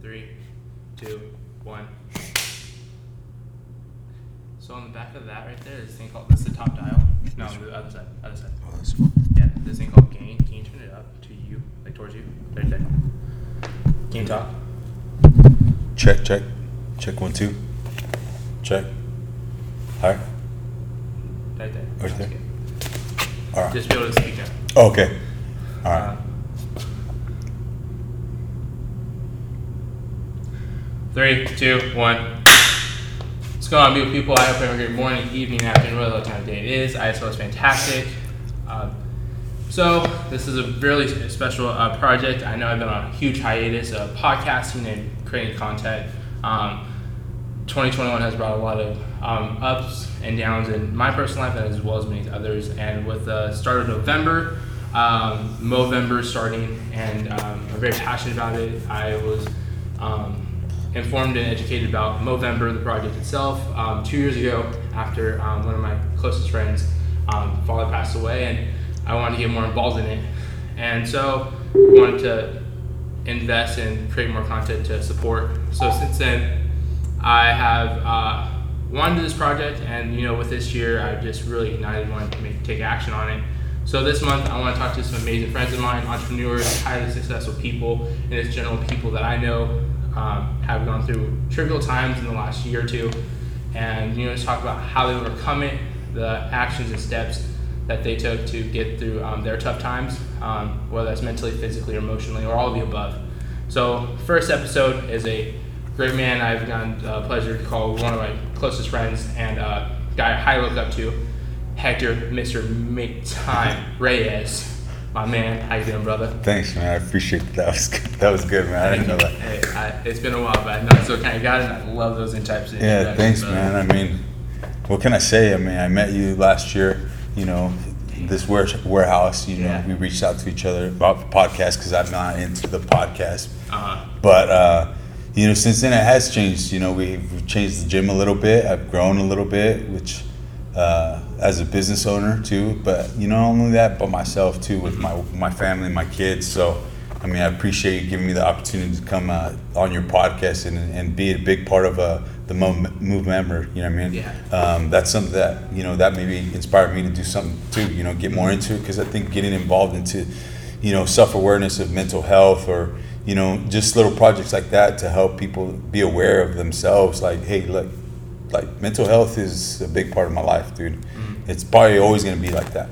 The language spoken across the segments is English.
Three, two, one. So on the back of that right there, there's this thing called this is the top dial. No, the other side, other side. Oh, that's fine. Yeah, this thing called gain. Can you turn it up to you, like towards you, right there? Can you talk? Check, check. Check one, two. Check. Hi. Right there. Right Sounds there. good. All right. Just be able to speak now. Okay. All right. Uh, Three, two, one. What's going on, beautiful people? I hope you have a great morning, evening, afternoon, whatever time of day it is. ISO is fantastic. Um, so, this is a really special uh, project. I know I've been on a huge hiatus of podcasting and creating content. Um, 2021 has brought a lot of um, ups and downs in my personal life as well as many others. And with the start of November, um, Movember starting, and um, I'm very passionate about it. I was um, informed and educated about Movember, the project itself, um, two years ago after um, one of my closest friends' um, father passed away, and I wanted to get more involved in it. And so, I wanted to invest and create more content to support. So since then, I have uh, wanted this project, and you know, with this year, I just really ignited wanting to make, take action on it. So this month, I want to talk to some amazing friends of mine, entrepreneurs, highly successful people, and just general people that I know um, have gone through trivial times in the last year or two, and you know, just talk about how they overcome it, the actions and steps that they took to get through um, their tough times, um, whether that's mentally, physically, or emotionally, or all of the above. So, first episode is a great man I've gotten the pleasure to call one of my closest friends and uh, guy I highly look up to, Hector, Mr. Make Time Reyes. My man, how you doing, brother? Thanks, man. I appreciate that. That was good. That was good, man. I didn't know that. Hey, I, it's been a while, but I know I still kind of got it, and I love those in types of Yeah, thanks, man. I mean, what can I say? I mean, I met you last year. You know, this warehouse. You know, Yeah. we reached out to each other about the podcast because I'm not into the podcast. Uh-huh. But uh, you know, since then it has changed. You know, we've we've changed the gym a little bit. I've grown a little bit, which uh, as a business owner too. But you know, not only that, but myself too, with my my family, my kids. So. I mean, I appreciate you giving me the opportunity to come uh, on your podcast and, and be a big part of uh, the Mo- Movember. You know what I mean? Yeah. Um, that's something that you know that maybe inspired me to do something too. You know, get more into it because I think getting involved into, you know, self awareness of mental health or you know just little projects like that to help people be aware of themselves. Like, hey, look, like mental health is a big part of my life, dude. Mm-hmm. It's probably always going to be like that,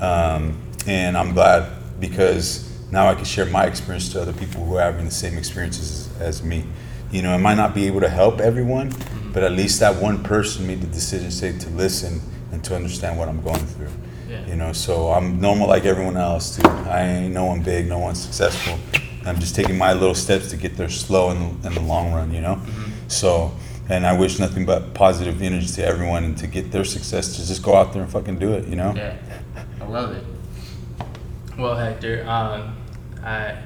um, and I'm glad because now I can share my experience to other people who are having the same experiences as, as me. You know, I might not be able to help everyone, mm-hmm. but at least that one person made the decision, say, to listen and to understand what I'm going through. Yeah. You know, so I'm normal like everyone else, dude. I ain't no one big, no one successful. I'm just taking my little steps to get there slow in in the long run, you know? Mm-hmm. So, and I wish nothing but positive energy to everyone and to get their success to just go out there and fucking do it, you know? Yeah, I love it. Well, Hector, um, I,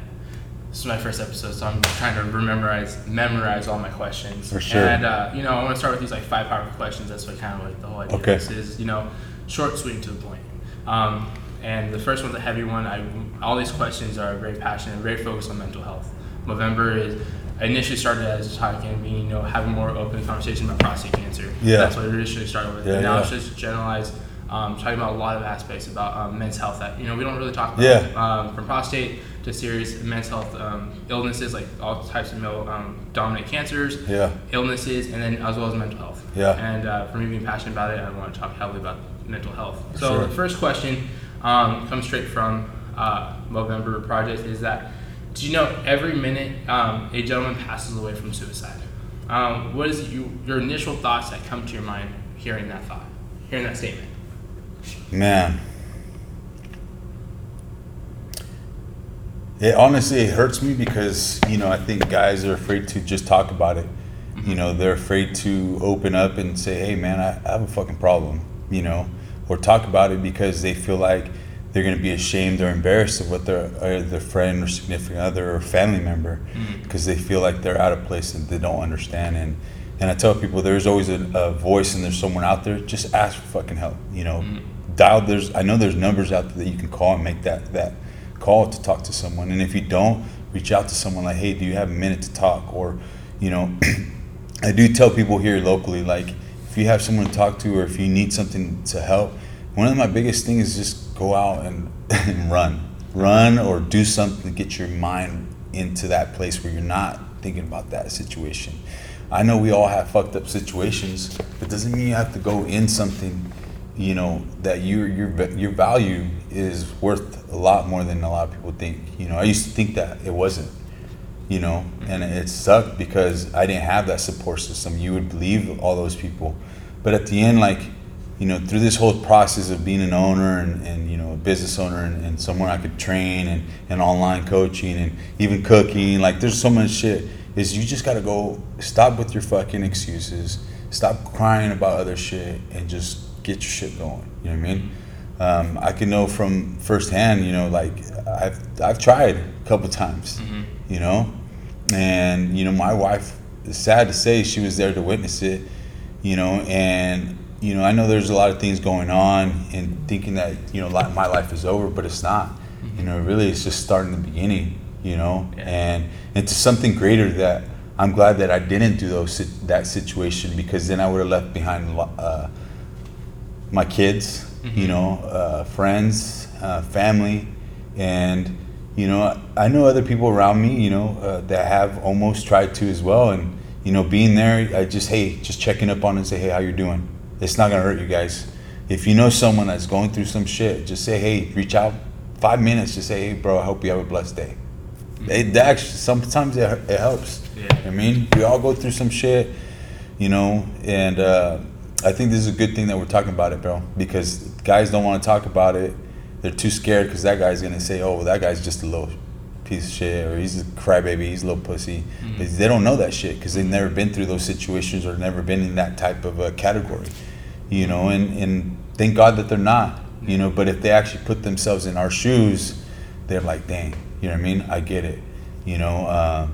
this is my first episode, so I'm trying to memorize memorize all my questions. For sure. And uh, you know, I want to start with these like five powerful questions. That's what kind of like the whole idea. Okay. Of this is you know, short, sweet, and to the point. Um, and the first one's a heavy one. I all these questions are very passionate, very focused on mental health. Movember is. I initially started as a talking, being, you know, having more open conversation about prostate cancer. Yeah. That's what it initially started with. Yeah, and now yeah. it's just generalized um, talking about a lot of aspects about um, men's health that you know we don't really talk about. Yeah. Um, from prostate to serious men's health um, illnesses like all types of male um, dominant cancers, Yeah. illnesses, and then as well as mental health. Yeah. And uh, for me being passionate about it, I want to talk heavily about mental health. So Sure. the first question um, comes straight from uh, Movember Project is that do you know every minute um, a gentleman passes away from suicide? Um, what is you, your initial thoughts that come to your mind hearing that thought, hearing that statement? Man. It honestly it hurts me because, you know, I think guys are afraid to just talk about it. You know, they're afraid to open up and say, Hey man, I, I have a fucking problem, you know, or talk about it because they feel like they're gonna be ashamed or embarrassed of what their uh, their friend or significant other or family member mm-hmm. because they feel like they're out of place and they don't understand and and I tell people there's always a, a voice and there's someone out there. Just ask for fucking help. You know, mm-hmm. dial. There's I know there's numbers out there that you can call and make that that call to talk to someone. And if you don't, reach out to someone like, hey, do you have a minute to talk? Or, you know, I do tell people here locally, like, if you have someone to talk to or if you need something to help, one of my biggest things is just go out and, and run. Run or do something to get your mind into that place where you're not thinking about that situation. I know we all have fucked up situations, but doesn't mean you have to go in something, you know, that your your your value is worth a lot more than a lot of people think. You know, I used to think that it wasn't, you know, and it sucked because I didn't have that support system. You would believe all those people, but at the end, like, you know, through this whole process of being an owner and, and you know, a business owner and, and somewhere I could train and, and online coaching and even cooking, like, there's so much shit is you just gotta go stop with your fucking excuses, stop crying about other shit, and just get your shit going. You know what I mean? Um, I can know from firsthand. You know, like I've I've tried a couple times. Mm-hmm. You know, and you know my wife. Sad to say she was there to witness it. You know, and you know I know there's a lot of things going on and thinking that you know my life is over, but it's not. Mm-hmm. You know, really, it's just starting the beginning you know, yeah. and it's something greater that I'm glad that I didn't do those that situation because then I would have left behind uh, my kids, mm-hmm. you know, uh, friends, uh, family, and you know, I know other people around me, you know, uh, that have almost tried to as well, and you know, being there, I just hey, just checking up on and say, hey, how you doing? It's not gonna hurt you guys. If you know someone that's going through some shit, just say, hey, reach out, five minutes, just say, hey, bro, I hope you have a blessed day it actually sometimes it, it helps. Yeah. I mean, we all go through some shit, you know, and uh, I think this is a good thing that we're talking about it, bro, because guys don't want to talk about it. They're too scared because that guy's gonna say, "Oh, well, that guy's just a little piece of shit," or "He's a crybaby, he's a little pussy." Mm-hmm. They don't know that shit because they've never been through those situations or never been in that type of a category, you know. And and thank God that they're not, you know. But if they actually put themselves in our shoes, they're like, "Dang." You know what I mean? I get it. You know, uh,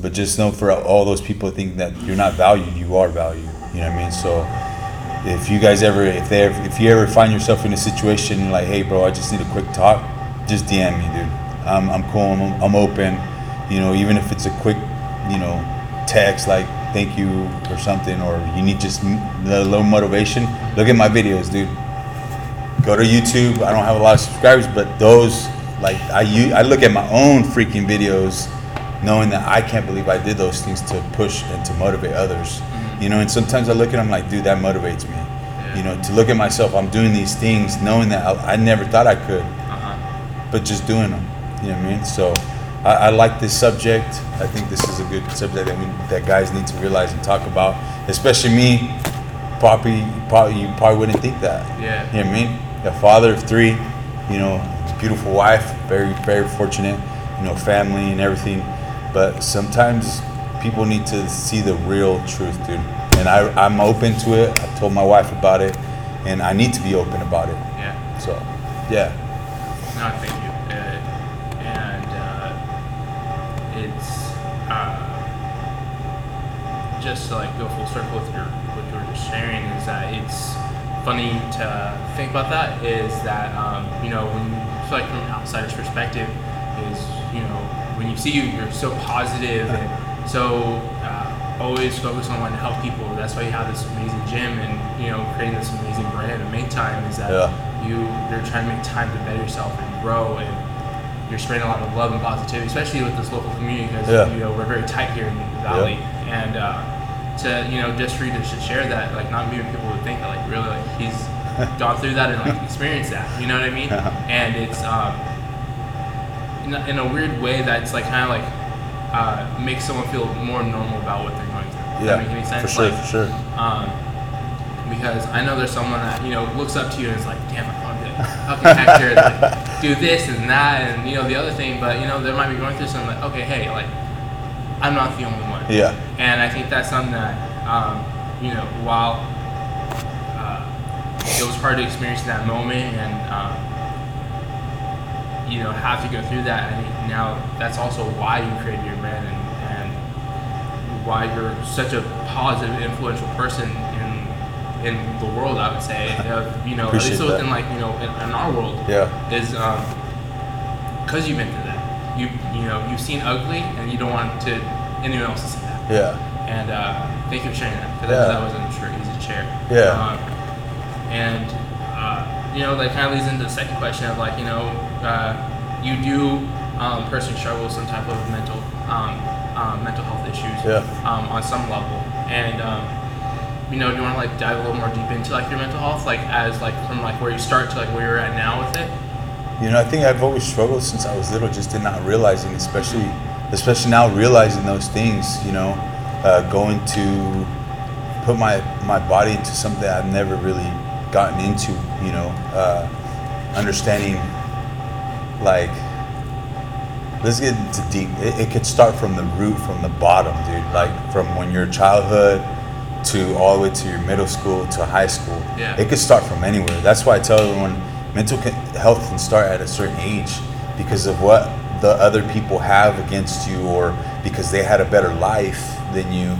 but just know for all those people think that you're not valued, you are valued. You know what I mean? So if you guys ever, if they, ever, if you ever find yourself in a situation like, hey, bro, I just need a quick talk, just DM me, dude. I'm, I'm cool. I'm, I'm open. You know, even if it's a quick, you know, text like thank you or something, or you need just a little motivation. Look at my videos, dude. Go to YouTube. I don't have a lot of subscribers, but those like I, I look at my own freaking videos, knowing that I can't believe I did those things to push and to motivate others. Mm-hmm. You know, and sometimes I look at them like, dude, that motivates me. You know, to look at myself, I'm doing these things, knowing that I, I never thought I could, uh-huh. but just doing them. You know what I mean? So. I, I like this subject. I think this is a good subject that we, that guys need to realize and talk about. Especially me, probably, probably you probably wouldn't think that. Yeah. You know what I mean? A father of three, you know, beautiful wife, very very fortunate, you know, family and everything. But sometimes people need to see the real truth, dude. And I I'm open to it. I told my wife about it, and I need to be open about it. Yeah. So, yeah. No, thank you. Just to like go full circle with your what you were just sharing is that it's funny to think about that is that um, you know when you feel like from an outsider's perspective is you know when you see you you're so positive and so uh, always focused on wanting to help people that's why you have this amazing gym and you know creating this amazing brand and make time is that yeah. you you're trying to make time to better yourself and grow and you're spreading a lot of love and positivity especially with this local community because yeah. you know we're very tight here in the valley yeah. and uh, to you know just for you to share that like not many people would think that like really like he's gone through that and like experienced that. You know what I mean? And it's um, in, a, in a weird way that's like kind of like uh, makes someone feel more normal about what they're going through. Does yeah, that make any sense? For sure, like, for sure. Um, because I know there's someone that you know looks up to you and is like, damn, I want to how can Hector like, do this and that and you know the other thing, but you know they might be going through something like, okay, hey, like I'm not the only one. Yeah. And I think that's something that um, you know while it was hard to experience in that moment and um, you know have to go through that and now that's also why you created your brand and, and why you're such a positive influential person in in the world I would say you know at least within like you know in, in, our world yeah. is because um, you've been through that. You you know you've seen ugly and you don't want to anyone else to see that. Yeah. And uh, thank you for sharing that because Yeah. that wasn't sure easy to share. Yeah. Um, and uh, you know that kind of leads into the second question of like you know uh, you do um, personally struggle with some type of mental um, um, mental health issues Yeah. um, on some level and um, you know do you want to like dive a little more deep into like your mental health like as like from like where you start to like where you're at now with it You know, I think I've always struggled since I was little, just in not realizing, especially, especially now realizing those things. You know, uh, going to put my my body into something I've never really gotten into. You know, uh, understanding, like, let's get into deep. It, it could start from the root, from the bottom, dude. Like from when you're childhood to all the way to your middle school to high school. Yeah. It could start from anywhere. That's why I tell everyone mental health can start at a certain age because of what the other people have against you or because they had a better life than you.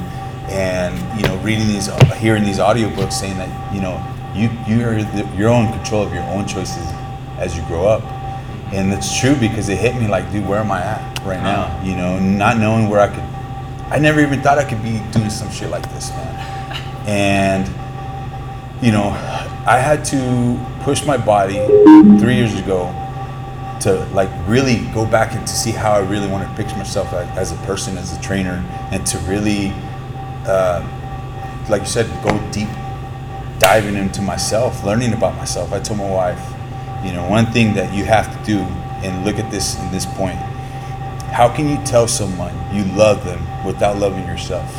And you know reading these hearing these audiobooks saying that you know you you're the, you're in control of your own choices as you grow up. And it's true because it hit me like dude where am i at right now? Uh-huh. You know not knowing where i could i never even thought i could be doing some shit like this man. And you know i had to push my body three years ago to like really go back and to see how i really want to picture myself as, as a person as a trainer and to really uh, like you said go deep diving into myself learning about myself. I told my wife you know one thing that you have to do and look at this in this point how can you tell someone you love them without loving yourself?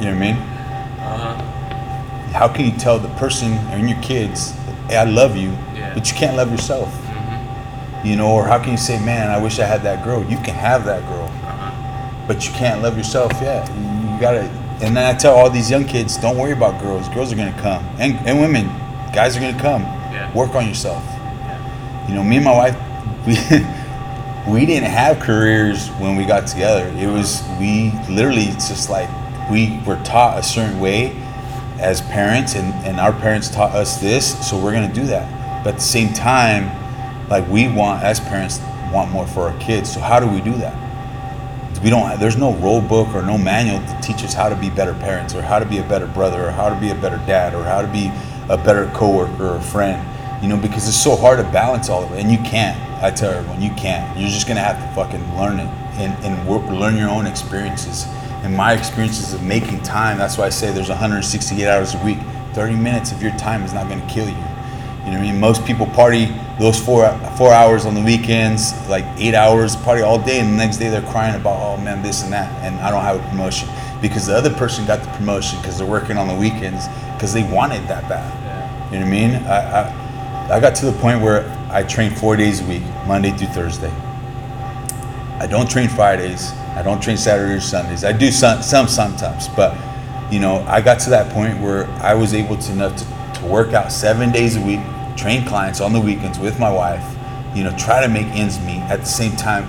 You know what i mean? Uh-huh. how can you tell the person and your kids hey, i love you Yeah. but you can't love yourself. You know or how can you say man i wish i had that girl. You can have that girl. Uh-huh. but you can't love yourself yet. You, you gotta and then i tell all these young kids don't worry about girls. Girls are gonna come. And, and women. Guys are gonna come. Yeah. work on yourself. Yeah. you know me and my wife we we didn't have careers when we got together. It was we literally it's just like we were taught a certain way as parents and, and our parents taught us this so we're going to do that but at the same time like we want as parents want more for our kids. So how do we do that? We don't there's no rule book or no manual to teach us how to be better parents or how to be a better brother or how to be a better dad or how to be a better coworker or friend you know because it's so hard to balance all of it. And you can't. I tell everyone you can't. You're just gonna have to fucking learn it and, and work, learn your own experiences. And my experiences of making time that's why i say there's 168 hours a week. 30 minutes of your time is not gonna kill you you know what I mean? Most people party those four four hours on the weekends, like eight hours, party all day, and the next day they're crying about, oh man, this and that, and I don't have a promotion because the other person got the promotion because they're working on the weekends because they wanted that bad. Yeah. You know what I mean? I, I I got to the point where I train four days a week, Monday through Thursday. I don't train Fridays. I don't train Saturdays or Sundays. I do some, some sometimes, but you know, I got to that point where I was able to enough to, to work out seven days a week, train clients on the weekends with my wife. You know, try to make ends meet at the same time.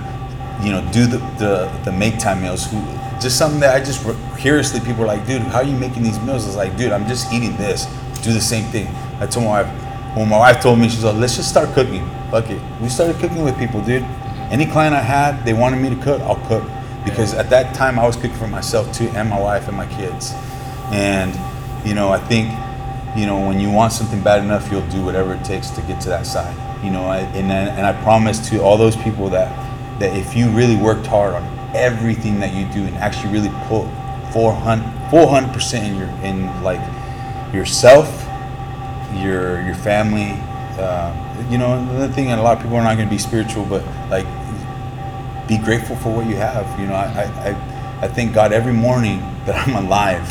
You know, do the the, the make time meals. Who just something that I just curiously people are like, dude, how are you making these meals? I was like, dude, I'm just eating this. Do the same thing. I told my wife. When my wife told me, she's like, let's just start cooking. Fuck it. We started cooking with people, dude. Any client I had, they wanted me to cook, I'll cook. Because at that time I was cooking for myself too, and my wife and my kids. And, you know, I think, you know, when you want something bad enough, you'll do whatever it takes to get to that side. You know, I, and then, and I promise to all those people that that if you really worked hard on everything that you do and actually really put 400 400 percent in your in like yourself, your your family. Uh, you know, another thing, and a lot of people are not going to be spiritual, but like be grateful for what you have. You know, I, I, I thank God every morning that I'm alive.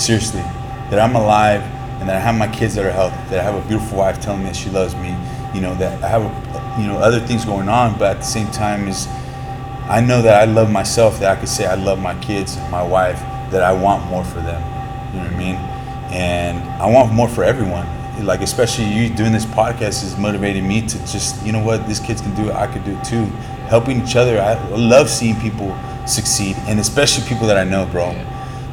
Seriously, that I'm alive and that I have my kids that are healthy, that I have a beautiful wife telling me that she loves me. You know, that I have, a, you know, other things going on, but at the same time is I know that I love myself, that I could say I love my kids, my wife, that I want more for them. You know what I mean? And I want more for everyone. Like especially you doing this podcast is motivating me to just, you know what, these kids can do it, I could do it too. Helping each other. I love seeing people succeed and especially people that I know, bro.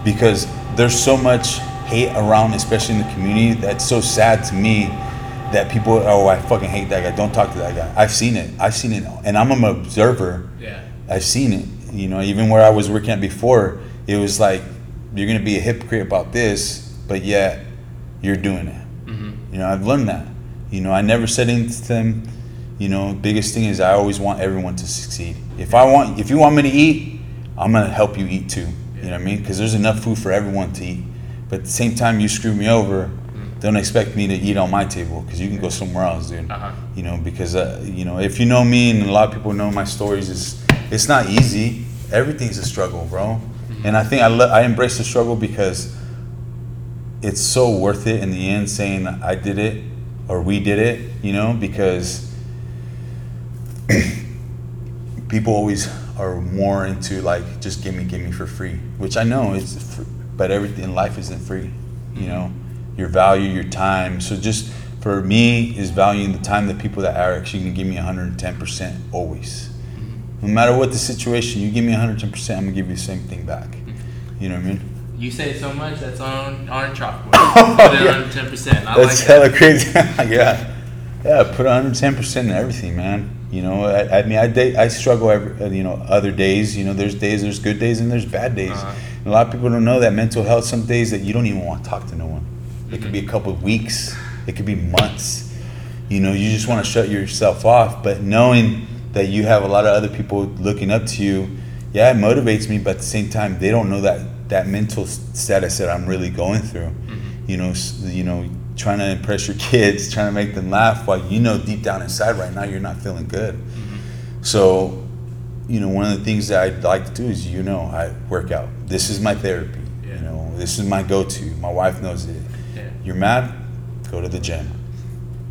Because there's so much hate around, especially in the community, that's so sad to me that people oh I fucking hate that guy. Don't talk to that guy. I've seen it. I've seen it, and I'm an observer. Yeah. I've seen it. You know, even where I was working at before, it was like you're gonna be a hypocrite about this, but yet you're doing it. Mm-hmm. You know, I've learned that. You know, I never said anything to them. You know, biggest thing is I always want everyone to succeed. If I want, if you want me to eat, I'm gonna help you eat too. You know what I mean? Because there's enough food for everyone to eat. But at the same time, you screw me over, don't expect me to eat on my table because you can go somewhere else, dude. Uh-huh. You know, because uh, you know, if you know me and a lot of people know my stories, is it's not easy. Everything's a struggle, bro. And I think I I embrace the struggle because it's so worth it in the end. Saying I did it or we did it, you know, because people always are more into like just give me, give me for free, which I know is, but everything in life isn't free, you know, your value, your time. So just for me is valuing the time that people that are actually gonna give me 110% always. No matter what the situation, you give me 110%, I'm gonna give you the same thing back. You know what I mean? You say so much that's on on chalkboard. Put it Yeah. on ten percent. I That's like that. hella crazy. yeah, yeah. Put 110 percent in everything, man. You know, I, I mean, I date, I struggle every, uh, you know, other days. You know, there's days, there's good days, and there's bad days. Uh-huh. And a lot of people don't know that mental health. Some days that you don't even want to talk to no one. It could be a couple of weeks. It could be months. You know, you just want to shut yourself off. But knowing that you have a lot of other people looking up to you, yeah, it motivates me. But at the same time, they don't know that that mental status that I'm really going through. You know, you know, trying to impress your kids, trying to make them laugh, while you know deep down inside right now you're not feeling good. Mm-hmm. So, you know, one of the things that I like to do is, you know, I work out. This is my therapy. Yeah. You know, this is my go-to. My wife knows it. Yeah. You're mad, go to the gym.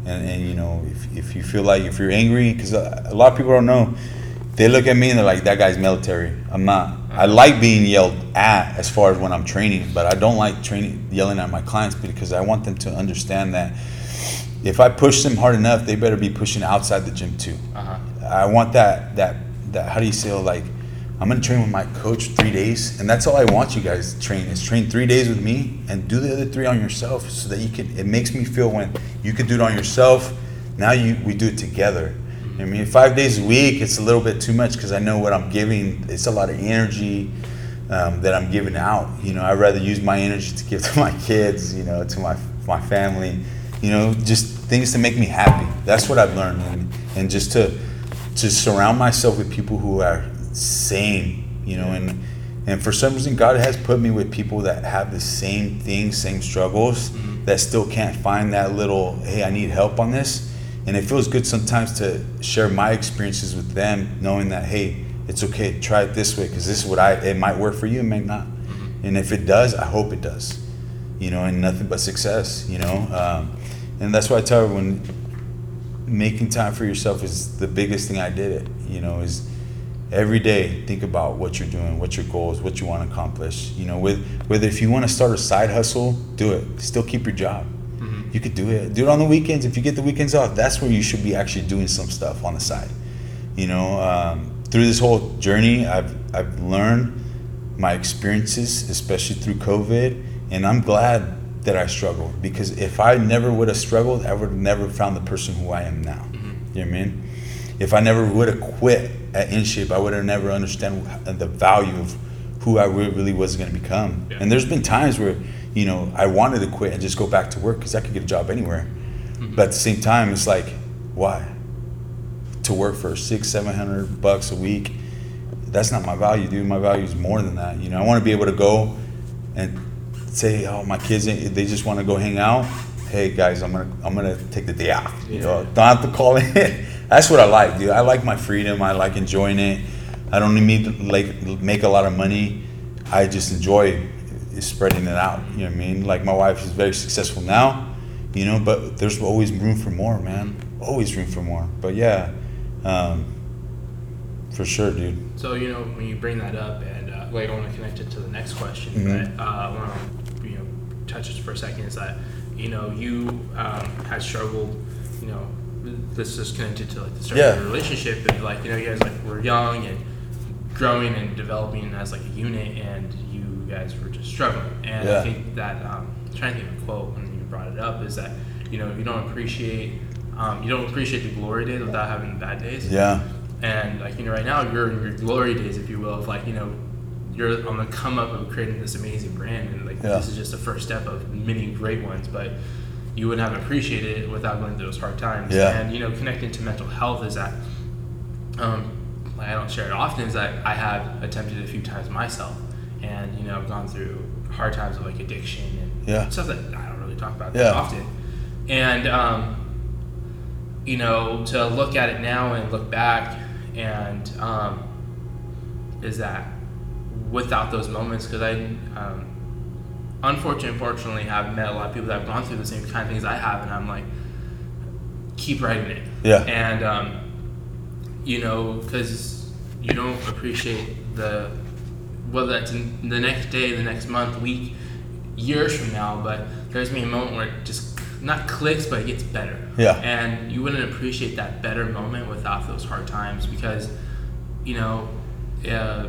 And, and you know, if, if you feel like if you're angry, because a, a lot of people don't know, they look at me and they're like, that guy's military. I'm not. I like being yelled at as far as when I'm training, but I don't like training yelling at my clients because I want them to understand that if I push them hard enough, they better be pushing outside the gym too. Uh-huh. I want that that that how do you say like I'm gonna train with my coach three days, and that's all I want you guys to train is train three days with me and do the other three on yourself, so that you can. It makes me feel when you can do it on yourself. Now you we do it together. I mean, five days a week, it's a little bit too much because I know what I'm giving. It's a lot of energy um, that I'm giving out. You know, I'd rather use my energy to give to my kids. You know, to my my family. You know, just things to make me happy. That's what I've learned, and, and just to to surround myself with people who are same. You know, and and for some reason, God has put me with people that have the same things, same struggles, that still can't find that little. Hey, I need help on this. And it feels good sometimes to share my experiences with them, knowing that hey, it's okay. Try it this way because this is what I. It might work for you, it may not. And if it does, I hope it does. You know, and nothing but success. You know, um, and that's why I tell everyone, making time for yourself is the biggest thing I did. It. You know, is every day think about what you're doing, what your goals, what you want to accomplish. You know, with whether if you want to start a side hustle, do it. Still keep your job. You could do it. Do it on the weekends. If you get the weekends off, that's where you should be actually doing some stuff on the side. You know, um, through this whole journey, I've I've learned my experiences, especially through COVID, and I'm glad that I struggled because if I never would have struggled, I would have never found the person who I am now. You know what I mean? If I never would have quit at InShape, I would have never understand the value of who I really was going to become. Yeah. And there's been times where, you know, I wanted to quit and just go back to work because I could get a job anywhere. Mm-hmm. But at the same time, it's like, why? To work for six, seven hundred bucks a week, that's not my value, dude. My value is more than that. You know, I want to be able to go and say, oh, my kids, they just want to go hang out. Hey guys, I'm gonna I'm gonna take the day off. You know, don't have to call in. That's what I like, dude. I like my freedom. I like enjoying it. I don't need to like make a lot of money. I just enjoy spreading it out. You know what I mean? Like my wife is very successful now, you know, but there's always room for more, man. Always room for more. But yeah, um, for sure, dude. So you know when you bring that up, and uh, like I want to connect it to the next question, Mhm. but uh, I want to you know touch it for a second. Is that you know you um, had struggled, you know, this is connected to like the start of Yeah. your relationship, and like you know you guys like were young and growing and developing as like a unit, and guys were just struggling. And Yeah. I think that um, trying to think of a quote when you brought it up is that you know you don't appreciate um, you don't appreciate the glory days without having the bad days. Yeah. And like you know, right now you're in your glory days, if you will, of like you know, you're on the come up of creating this amazing brand, and like Yeah. this is just the first step of many great ones. But you wouldn't have appreciated it without going through those hard times. Yeah. And you know, connecting to mental health is that um, like I don't share it often. Is that I have attempted it a few times myself, and you know, I've gone through hard times of like addiction and Yeah. stuff that I don't really talk about Yeah. that often. And um, you know, to look at it now and look back, and um, is that without those moments, because I, um, unfortunately, unfortunately, have met a lot of people that have gone through the same kind of things I have, and I'm like, keep writing it. Yeah. And um, you know, because you don't appreciate the whether that's in the next day, the next month, week, years from now, but there's be a moment where it just not clicks, but it gets better. Yeah. And you wouldn't appreciate that better moment without those hard times because, you know, uh,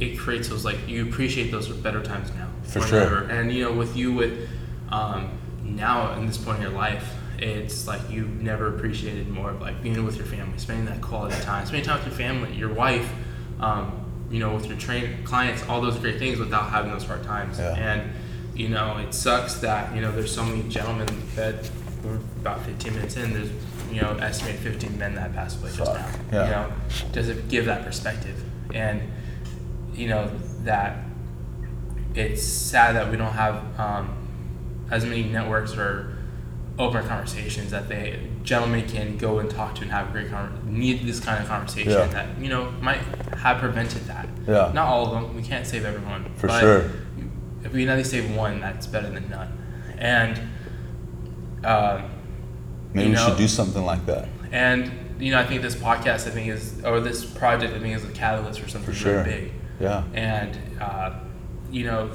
it creates those like you appreciate those better times now. For sure. ever. And you know, with you with um, now in this point in your life, it's like you've never appreciated more of like being with your family, spending that quality time, spending time with your family, your wife, um, you know, with your train clients, all those great things without having those hard times. Yeah. And you know, it sucks that you know there's so many gentlemen that we're about 15 minutes in. There's you know estimated 15 men that passed away just now. Yeah. You know, does it give that perspective? And you know that it's sad that we don't have um, as many networks or open conversations that they gentlemen can go and talk to and have a great con- need this kind of conversation Yeah. that you know might have prevented that. Yeah. Not all of them. We can't save everyone. For but sure. If we can at least save one, that's better than none. And um, Maybe you we should do something like that. and you know, I think this podcast, I think is, or this project, I think is a catalyst for something For sure. really big. Yeah. And uh, you know,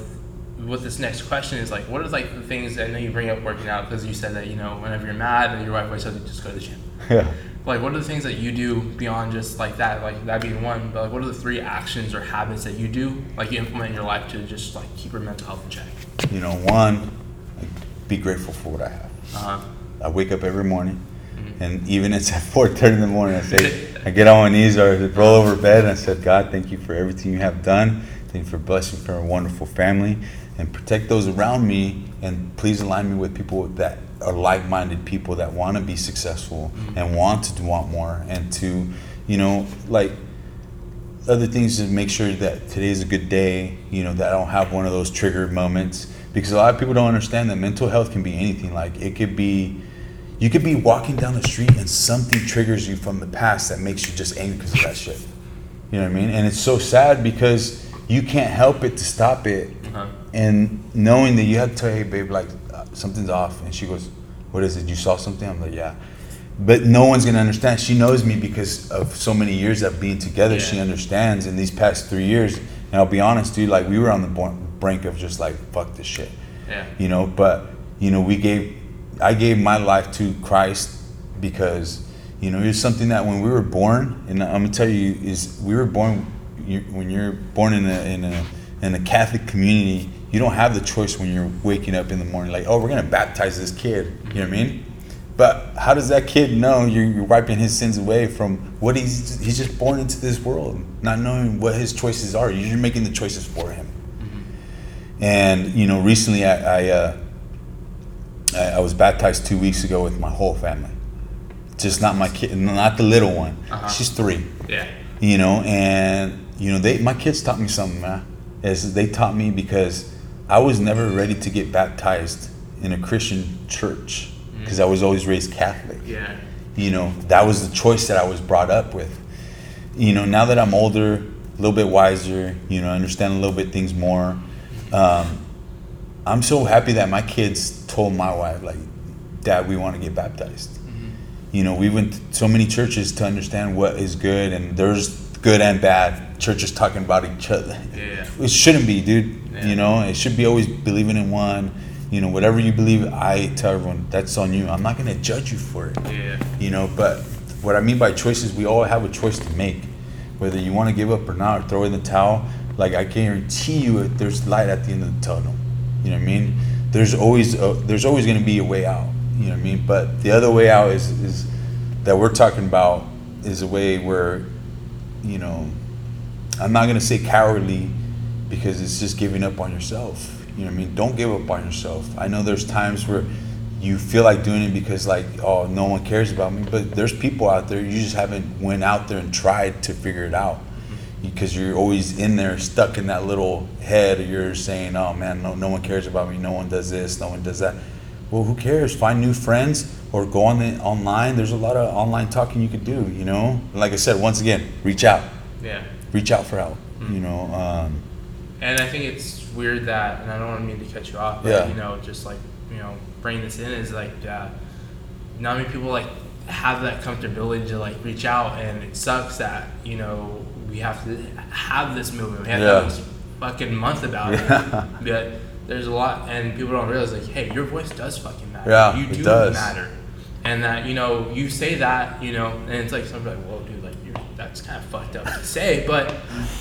with this next question is like, what are like the things? I know you bring up working out because you said that you know whenever you're mad and your wife always tells you just go to the gym. Yeah. Like, what are the things that you do beyond just like that? Like that being one, but like, what are the three actions or habits that you do, like you implement in your life to just like keep your mental health in check? You know, one, like, be grateful for what I have. Uh huh. I wake up every morning, Mm-hmm. and even it's at 4:30 in the morning. I say, I get on my knees or I roll over bed, and I said, God, thank you for everything you have done. Thank you for blessing for a wonderful family, and protect those around me, and please align me with people that are like-minded people that want to be successful and want to want more, and to, you know, like other things to make sure that today's a good day, you know, that I don't have one of those trigger moments. Because a lot of people don't understand that mental health can be anything. Like it could be, you could be walking down the street and something triggers you from the past that makes you just angry because of that shit. You know what I mean? And it's so sad because you can't help it to stop it. Uh-huh. And knowing that you have to tell, hey, babe, like uh, something's off. And she goes, what is it? You saw something? I'm like, yeah. But no one's gonna understand. She knows me because of so many years of being together. Yeah. She understands. In these past three years, and I'll be honest, dude, like we were on the brink of just like fuck this shit, Yeah. you know. But you know, we gave, I gave my life to Christ because you know it's something that when we were born, and I'm gonna tell you is we were born. You, when you're born in a in a in a Catholic community, you don't have the choice when you're waking up in the morning, like, oh, we're gonna baptize this kid. You know what I mean? But how does that kid know you're, wiping his sins away from what he's he's just born into this world, not knowing what his choices are. You're making the choices for him. And you know, recently I I, uh, I I was baptized two weeks ago with my whole family, just not my kid, not the little one. Uh-huh. She's three Yeah. you know and you know they my kids taught me something man is they taught me because i was never ready to get baptized in a christian church because i was always raised catholic. Yeah. you know that was the choice that i was brought up with. You know now that i'm older a little bit wiser you know understand a little bit things more um, i'm so happy that my kids told my wife like dad we want to get baptized. You know, we went to so many churches to understand what is good, and there's good and bad. Churches talking about each other. Yeah. It shouldn't be, dude. Yeah. You know, it should be always believing in one. You know, whatever you believe, I tell everyone that's on you. I'm not gonna judge you for it. Yeah. You know, but what I mean by choices, we all have a choice to make, whether you want to give up or not, or throw in the towel. Like I guarantee you, there's light at the end of the tunnel. You know what I mean? there's always a, there's always going to be a way out. You know what I mean? But the other way out is is that we're talking about is a way where, you know, I'm not to say cowardly because it's just giving up on yourself. You know what I mean? Don't give up on yourself. I know there's times where you feel like doing it because like oh no one cares about me but there's people out there you just haven't went out there and tried to figure it out because you're always in there stuck in that little head you're saying oh man no, no one cares about me no one does this no one does that well who cares find new friends or go on the online there's a lot of online talking you could do you know like i said once again reach out Yeah. Reach out for help you know um, And I think it's weird that, and I don't want to mean to cut you off, but Yeah. you know, just like you know, bringing this in is like, uh, not many people like have that comfortability to like reach out, and it sucks that you know we have to have this movement. We have Yeah. this fucking month about Yeah. it. But there's a lot, and people don't realize like, hey, your voice does fucking matter. Yeah, you do matter, and that you know you say that, you know, and it's like somebody like, whoa, dude, that's kind of fucked up to say, but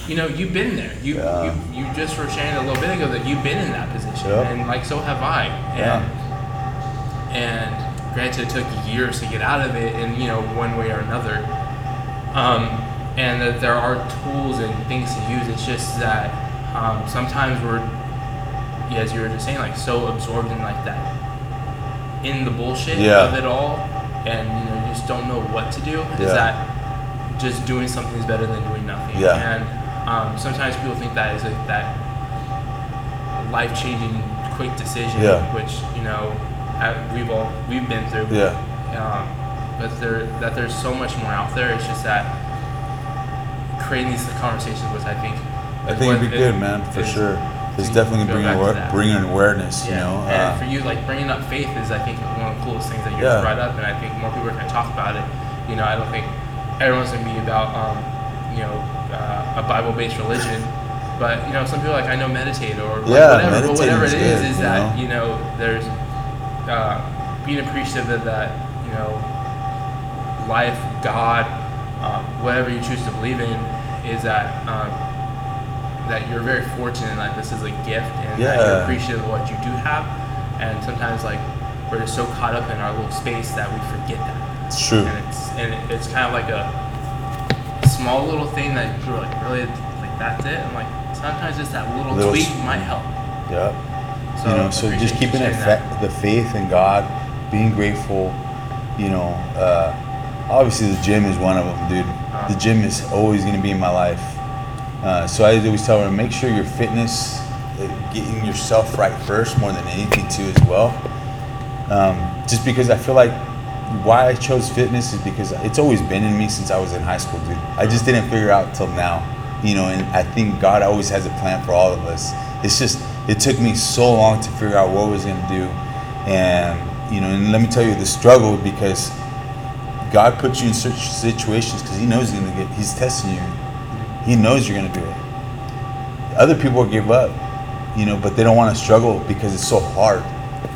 you know, you've been there. You Yeah. you you just were sharing a little bit ago that you've been in that position, Yep. and like so have I. And and granted, it took years to get out of it, in you know one way or another. Um, and that there are tools and things to use. It's just that um, sometimes we're, yeah, as you were just saying, like so absorbed in like that, in the bullshit Yeah. of it all, and you know you just don't know what to do. Is that just doing something is better than doing nothing? Yeah. And um, sometimes people think that is like that life changing quick decision, Yeah. which you know we've all we've been through. Yeah. Um, but there that there's so much more out there. It's just that creating these conversations with I think. I think it'd be good, man, for is- sure. It's definitely bringing aware, bringing awareness. You Yeah. know, and uh, for you, like bringing up faith is, I think, one of the coolest things that you Yeah. brought up, and I think more people are going to talk about it. You know, I don't think everyone's to be about, um, you know, uh, a Bible-based religion, but you know, some people are like I know meditate or Yeah, whatever, but whatever it is, good, is that know? you know, there's uh, being appreciative of that, you know, life, God, um, whatever you choose to believe in, is that. Um, that you're very fortunate that this is a gift and that you're appreciative of what you do have. And sometimes like we're just so caught up in our little space that we forget that. It's true. And it's and it's kind of like a small little thing that you're like really like that's it. I'm like sometimes just that little, Little tweak s- might help. Yeah. So you know, so just keeping it fa- the faith in God, being grateful. You know, uh, obviously the gym is one of them, dude. Uh-huh. The gym is always going to be in my life. Uh, so I always tell her, make sure your fitness, uh, getting yourself right first, more than anything too, as well. Um, just because I feel like why I chose fitness is because it's always been in me since I was in high school, dude. I just didn't figure out till now, you know. And I think God always has a plan for all of us. It's just it took me so long to figure out what I was gonna do, and you know. And let me tell you, the struggle because God puts you in such situations because He knows He's gonna get. He's testing you. He knows you're gonna do it. Other people give up, you know, but they don't want to struggle because it's so hard.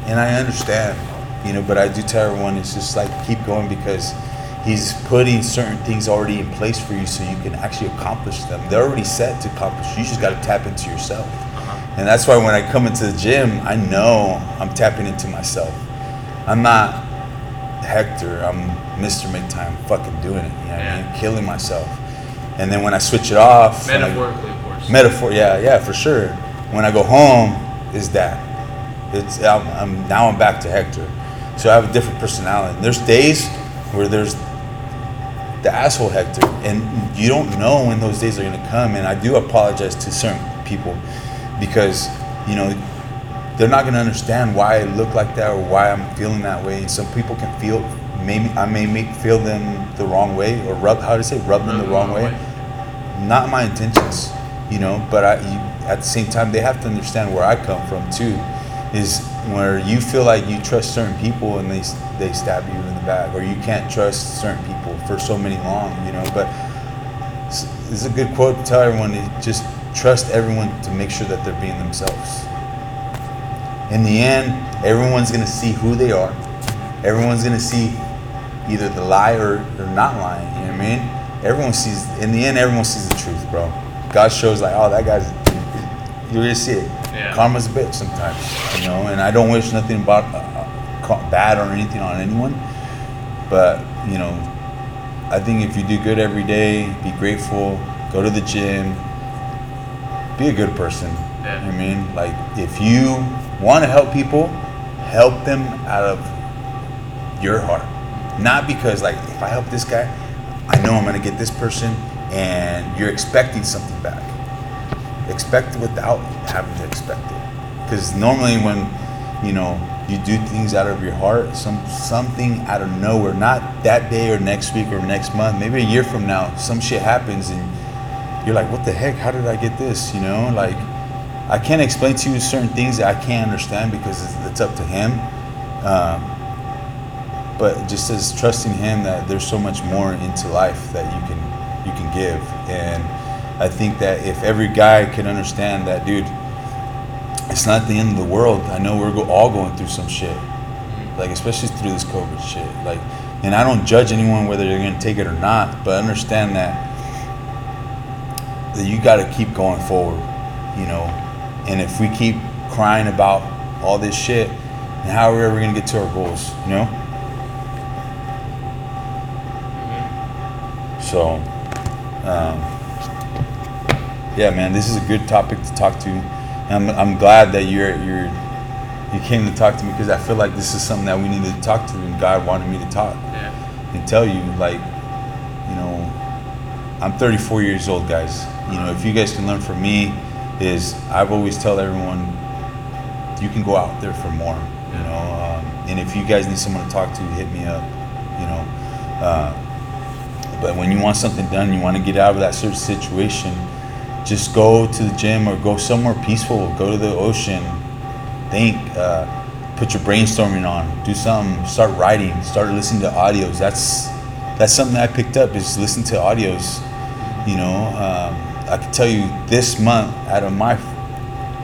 And I understand, you know, but I do tell everyone it's just like keep going because he's putting certain things already in place for you so you can actually accomplish them. They're already set to accomplish. You just got to tap into yourself. Uh-huh. And that's why when I come into the gym, I know I'm tapping into myself. I'm not Hector. I'm Mr. Make Time fucking doing it. You know what I Yeah. mean? Killing myself. And then when I switch it off, and I- Metaphorically, of course. metaphor yeah yeah for sure when i go home is that it's I'm, I'm now i'm back to hector so i have a different personality there's days where there's the asshole hector and you don't know when those days are going to come and i do apologize to certain people because you know they're not going to understand why i look like that or why i'm feeling that way and some people can feel maybe i may make feel them the wrong way or rub how to say rub them the wrong way not my intentions, you know. But I, you, at the same time, they have to understand where I come from too. Is where you feel like you trust certain people and they they stab you in the back, or you can't trust certain people for so many long, you know. But it's, it's a good quote to tell everyone to just trust everyone to make sure that they're being themselves. In the end, everyone's gonna see who they are. Everyone's gonna see either the lie or, or not lying. You know what I mean? Everyone sees. In the end, everyone sees the truth, bro. God shows like, oh, that guy's. You're gonna see it. Yeah. Karma's a bitch sometimes, you know. And I don't wish nothing about uh, bad or anything on anyone, but you know, I think if you do good every day, be grateful, go to the gym, be a good person. Yeah. I mean, like if you want to help people, help them out of your heart, not because like if I help this guy, I know I'm gonna get this person, and you're expecting something back. Expect without having to expect it, because normally when you know you do things out of your heart, some something out of nowhere, not that day or next week or next month, maybe a year from now, some shit happens and you're like, what the heck? How did I get this? You know, like I can't explain to you certain things that I can't understand because it's, it's up to him. Um, but just as trusting him that there's so much more into life that you can you can give, and I think that if every guy can understand that, dude, it's not the end of the world. I know we're go- all going through some shit, like especially through this COVID shit. Like, and I don't judge anyone whether they're gonna take it or not, but understand that that you got to keep going forward, you know. And if we keep crying about all this shit, then how are we ever gonna get to our goals, you know? So, um, yeah, man, this is a good topic to talk to. And I'm, I'm glad that you're you're you came to talk to me because I feel like this is something that we needed to talk to, and God wanted me to talk Yeah. and tell you, like, you know, I'm 34 years old, guys. You know, if you guys can learn from me, is I've always tell everyone, you can go out there for more. You know, um, and if you guys need someone to talk to, hit me up. You know, uh, but when you want something done, you want to get out of that certain situation, just go to the gym or go somewhere peaceful. Go to the ocean. Think. Uh, put your brainstorming on. Do something. Start writing. Start listening to audios. That's that's something that I picked up is listen to audios. You know, um, I can tell you this month out of my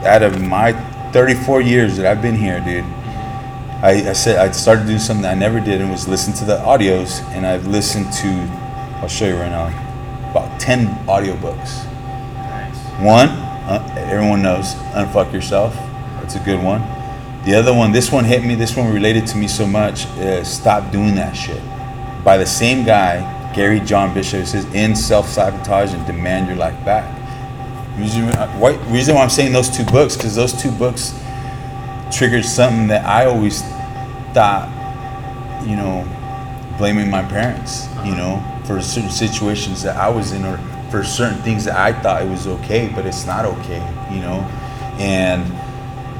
out of my 34 years that I've been here, dude. I, I said I started doing something I never did and was listen to the audios, and I've listened to. I'll show you right now, about 10 audiobooks. One, uh, everyone knows, unfuck yourself. That's a good one. The other one, this one hit me. This one related to me so much. Uh, Stop doing that shit. By the same guy, Gary John Bishop. Says, "End self sabotage and demand your life back." Reason, uh, why, reason why I'm saying those two books because those two books triggered something that I always thought, you know, blaming my parents, you know, for certain situations that I was in or for certain things that I thought it was okay, but it's not okay, you know, and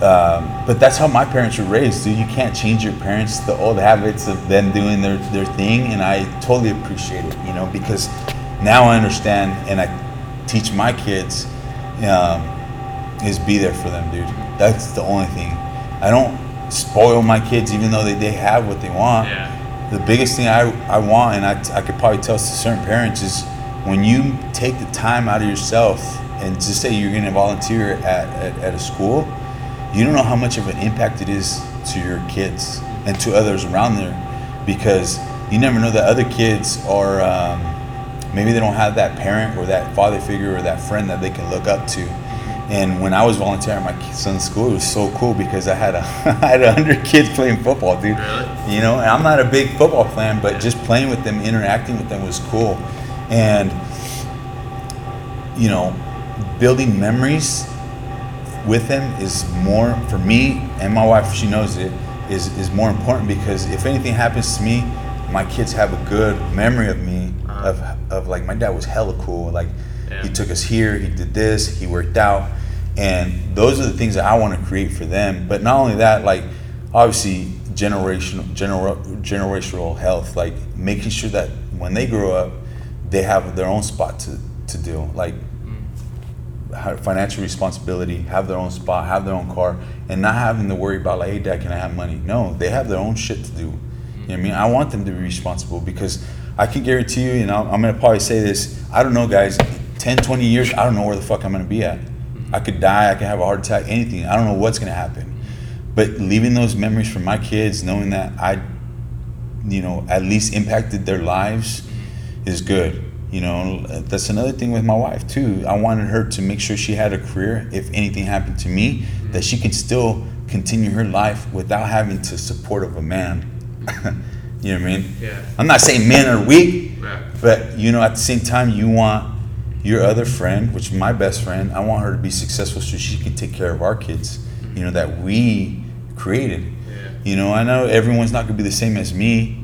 um, but that's how my parents were raised, dude. You can't change your parents, the old habits of them doing their, their thing, and I totally appreciate it, you know, because now I understand and I teach my kids um, is be there for them, dude. That's the only thing. I don't spoil my kids, even though they, they have what they want. Yeah. The biggest thing I, I want, and I, I could probably tell to certain parents, is when you take the time out of yourself and just say you're going to volunteer at, at, at a school, you don't know how much of an impact it is to your kids and to others around there because you never know that other kids are um, maybe they don't have that parent or that father figure or that friend that they can look up to and when I was volunteering at my son's school, it was so cool because I had a I had a hundred kids playing football, dude. Really? You know, and I'm not a big football fan, but just playing with them, interacting with them was cool, and you know, building memories with them is more for me and my wife. She knows it is is more important because if anything happens to me, my kids have a good memory of me Uh-huh. of of like my dad was hella cool. Like Yeah. he took us here, he did this, he worked out, and those are the things that I want to create for them. But not only that, like obviously generational gener- generational health, like making sure that when they grow up, they have their own spot to to do. Like mm. have financial responsibility, have their own spot, have their own car, and not having to worry about like, hey, dad, can I have money? No, they have their own shit to do. You know what I mean? I want them to be responsible because I can guarantee you, you know, I'm gonna probably say this. I don't know, guys. 10, 20 years, I don't know where the fuck I'm gonna be at. Mm-hmm. I could die. I could have a heart attack. Anything. I don't know what's gonna happen. Mm-hmm. But leaving those memories for my kids, knowing that I, you know, at least impacted their lives, is good. You know, that's another thing with my wife too. I wanted her to make sure she had a career if anything happened to me, that she can still continue her life without having to support of a man. you know what I mean? Yeah. I'm not saying men are weak, Yeah. but you know, at the same time, you want your other friend, which is my best friend, I want her to be successful so she can take care of our kids. You know that we created. Yeah. You know, I know everyone's not gonna be the same as me.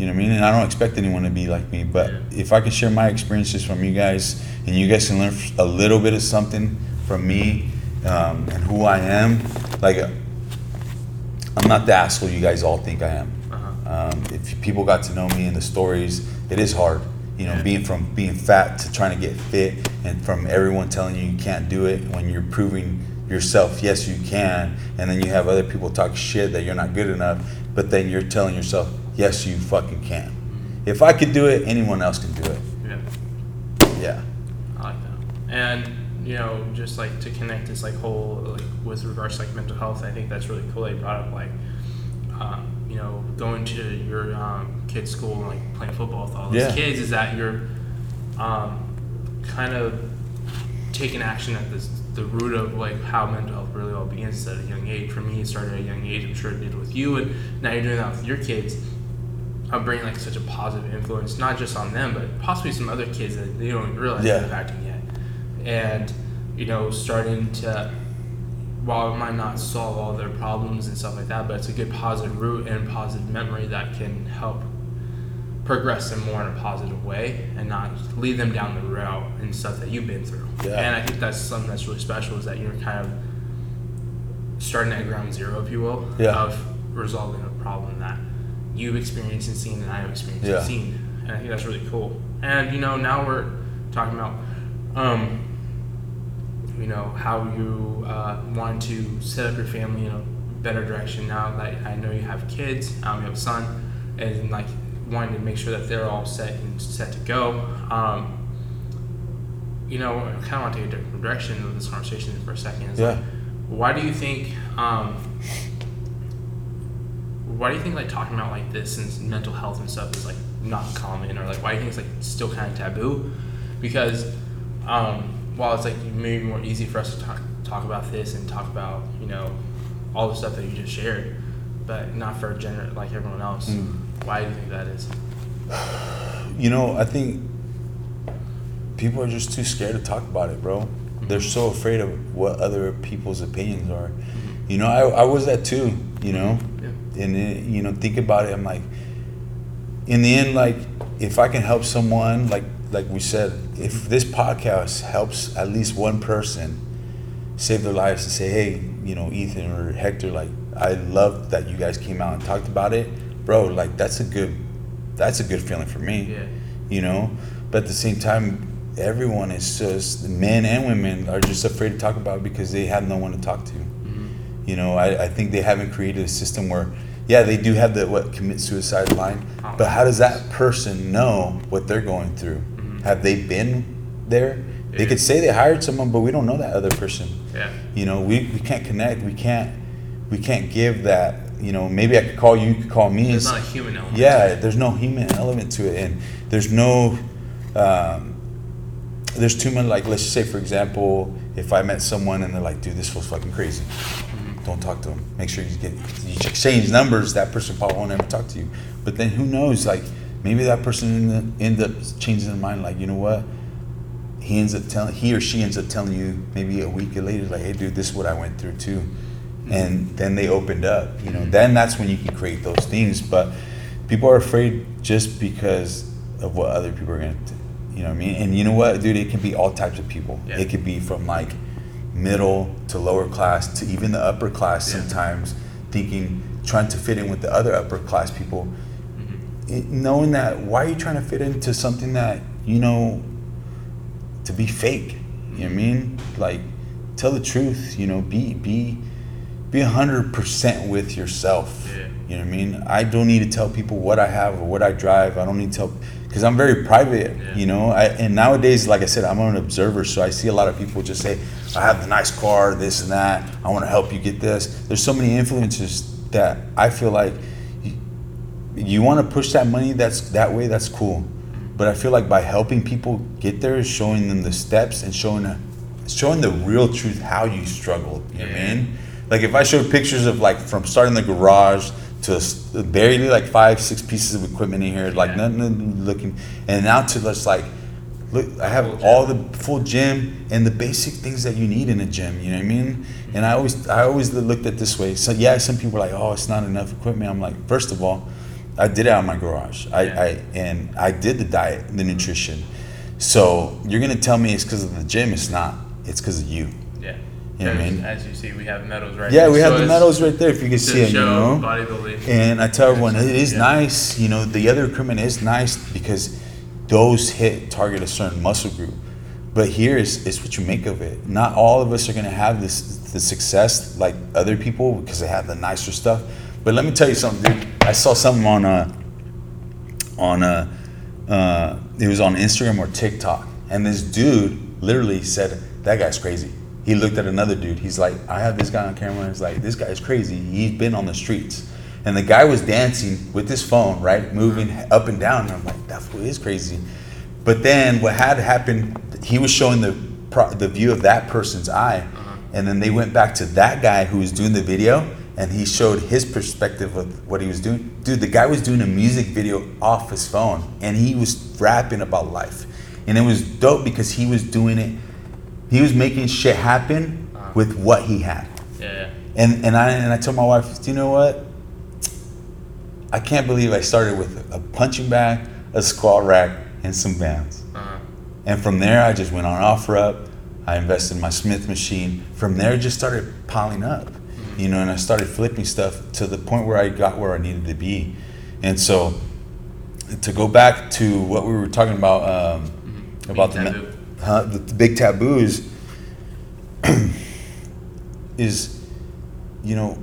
You know what I mean? And I don't expect anyone to be like me. But if I can share my experiences from you guys, and you guys can learn a little bit of something from me um, and who I am, like I'm not the asshole you guys all think I am. Uh-huh. Um, if people got to know me and the stories, it is hard. You know, Yeah. being from being fat to trying to get fit, and from everyone telling you you can't do it when you're proving yourself, yes, you can, and then you have other people talk shit that you're not good enough, but then you're telling yourself, yes, you fucking can. If I could do it, anyone else can do it. Yeah. Yeah. I like that. And you know, just like to connect this like whole like with regards to like mental health, I think that's really cool. They brought up like, um, you know, going to your um, kid's school and like playing football with all these Yeah. kids. Is that you're um, kind of taking action at this the root of like how mental health really all begins at a young age. For me, it started at a young age. I'm sure it did with you, and now you're doing that with your kids. I'm bringing like such a positive influence, not just on them, but possibly some other kids that they don't realize Yeah. they're impacting yet. And you know, starting to while it might not solve all their problems and stuff like that, but it's a good positive root and positive memory that can help progress them more in a positive way and not lead them down the route and stuff that you've been through. Yeah. And I think that's something that's really special is that you're kind of starting at ground zero, if you will, Yeah. of resolving a problem that you've experienced and seen and I've experienced Yeah. and seen. And I think that's really cool. And you know, now we're talking about um, you know how you uh, want to set up your family in a better direction now that I know you have kids, um, you have a son, and like wanting to make sure that they're all set and set to go. Um, you know, I kind of want to take a different direction of this conversation for a second. Like, Yeah. why do you think? Um, why do you think like talking about like this and mental health and stuff is like not common or like why do you think it's like still kind of taboo? Because um, while it's like maybe more easy for us to talk talk about this and talk about you know all the stuff that you just shared, but not for gener like everyone else. Mm. Why do you think that is? You know, I think people are just too scared to talk about it, bro. They're so afraid of what other people's opinions are. You know, I, I was that too, you know? And, it, you know, think about it. I'm like, in the end, like, if I can help someone, like, like we said, if this podcast helps at least one person save their lives and say, hey, you know, Ethan or Hector, like, I love that you guys came out and talked about it, bro. Like, that's a good, that's a good feeling for me Yeah. you know but at the same time everyone is just the men and women are just afraid to talk about it because they have no one to talk to. You know I, I think they haven't created a system where yeah they do have the what commit suicide line but how does that person know what they're going through have they been there they Mm-hmm. Could say they hired someone but we don't know that other person Yeah. you know we, we can't connect we can't we can't give that you know maybe i could call you you could call me There's not a human element. yeah, there's no human element to it, and there's no. Um, there's too many. Like, let's just say, for example, if I met someone and they're like, "Dude, this feels fucking crazy," don't talk to him. Make sure you get you exchange numbers. That person probably won't ever talk to you. But then who knows? Like, maybe that person end end up changing their mind. Like, you know what? He ends up telling he or she ends up telling you maybe a week later, like, "Hey, dude, this is what I went through too." Mm-hmm. and then they opened up you know then that's when you can create those things but people are afraid just because of what other people are going to you know what i mean and you know what dude it can be all types of people Yeah. it could be from like middle to lower class to even the upper class Yeah. sometimes thinking trying to fit in with the other upper class people. Mm-hmm. it, knowing that why are you trying to fit into something that you know to be fake? You know what i mean? Like tell the truth you know be be be 100% with yourself. Yeah. you know what i mean? I don't need to tell people what i have or what i drive. I don't need to tell because i'm very private Yeah. you know I, and nowadays like i said i'm an observer so i see a lot of people just say i have the nice car this and that i want to help you get this there's so many influences that i feel like you, you want to push that money that's that way that's cool But I feel like by helping people get there, showing them the steps and showing showing the real truth how you struggled. You know what I mean? Like if I showed pictures of like from starting the garage to barely like five, six pieces of equipment in here, like Yeah. nothing looking, and now to just like, look, I have all the full gym and the basic things that you need in a gym. You know what I mean? Mm-hmm. And I always, I always looked at this way. So yeah, some people are like, oh, it's not enough equipment. I'm like, first of all, I did it out of my garage. I, Yeah. I and I did the diet, the nutrition. So you're gonna tell me it's because of the gym? It's not. It's because of you. Yeah. You know what I There's- mean? As you see, we have medals right there. Yeah, we to have the medals right there if you can see it. You know. bodybuilding. And I tell everyone it is Yeah. nice. You know, the other equipment is nice because those hit target a certain muscle group. But here is, is what you make of it. Not all of us are gonna have this the success like other people because they have the nicer stuff. But let me tell you something, dude. I saw something on uh on uh, uh it was on Instagram or TikTok, and this dude literally said that guy's crazy. He looked at another dude. He's like, I have this guy on camera. He's like, this guy's crazy. He's been on the streets. And the guy was dancing with his phone, right, moving up and down. And I'm like, that fool is crazy. But then what had happened, he was showing the the view of that person's eye, uh-huh. and then they went back to that guy who was doing the video, and he showed his perspective of what he was doing. Dude, the guy was doing a music video off his phone, and he was rapping about life, and it was dope because he was doing it. He was making shit happen with what he had. Yeah. And and I and I told my wife, do you know what? I can't believe I started with a punching bag, a squat rack, and some bands. Uh-huh. And from there, I just went on OfferUp. I invested in my Smith machine. From there, it just started piling up, you know, and I started flipping stuff to the point where I got where I needed to be. And so, to go back to what we were talking about um, about the, taboo. Huh, the, the big taboos is, you know,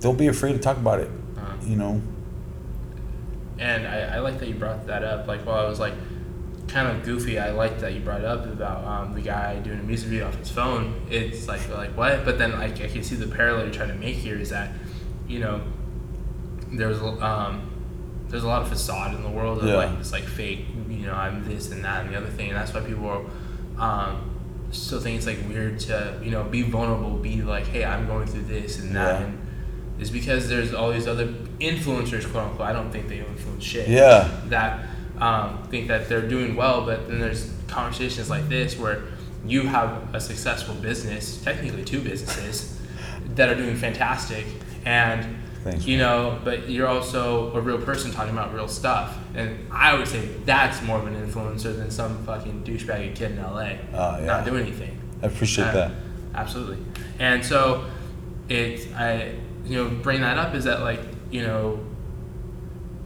don't be afraid to talk about it. Uh-huh. You know, And I, I like that you brought that up. Like while I was like kind of goofy, I like that you brought it up about um, the guy doing a music video off his phone. It's like like what? But then like I can see the parallel you're trying to make here is that, you know, there's um, there's a lot of facade in the world of Yeah. like this like fake, you know, I'm this and that and the other thing, and that's why people are, um, still think it's like weird to you know be vulnerable, be like, hey, I'm going through this and that, Yeah. and is because there's all these other influencers, quote unquote. I don't think they influence shit. Yeah. That um, think that they're doing well, but then there's conversations like this where you have a successful business, technically two businesses, that are doing fantastic, and Thanks, you know, but you're also a real person talking about real stuff, and I would say that's more of an influencer than some fucking douchebaggy kid in LA Oh, yeah. not doing anything. I appreciate Uh, that. Absolutely. And so it I you know bring that up is that like you know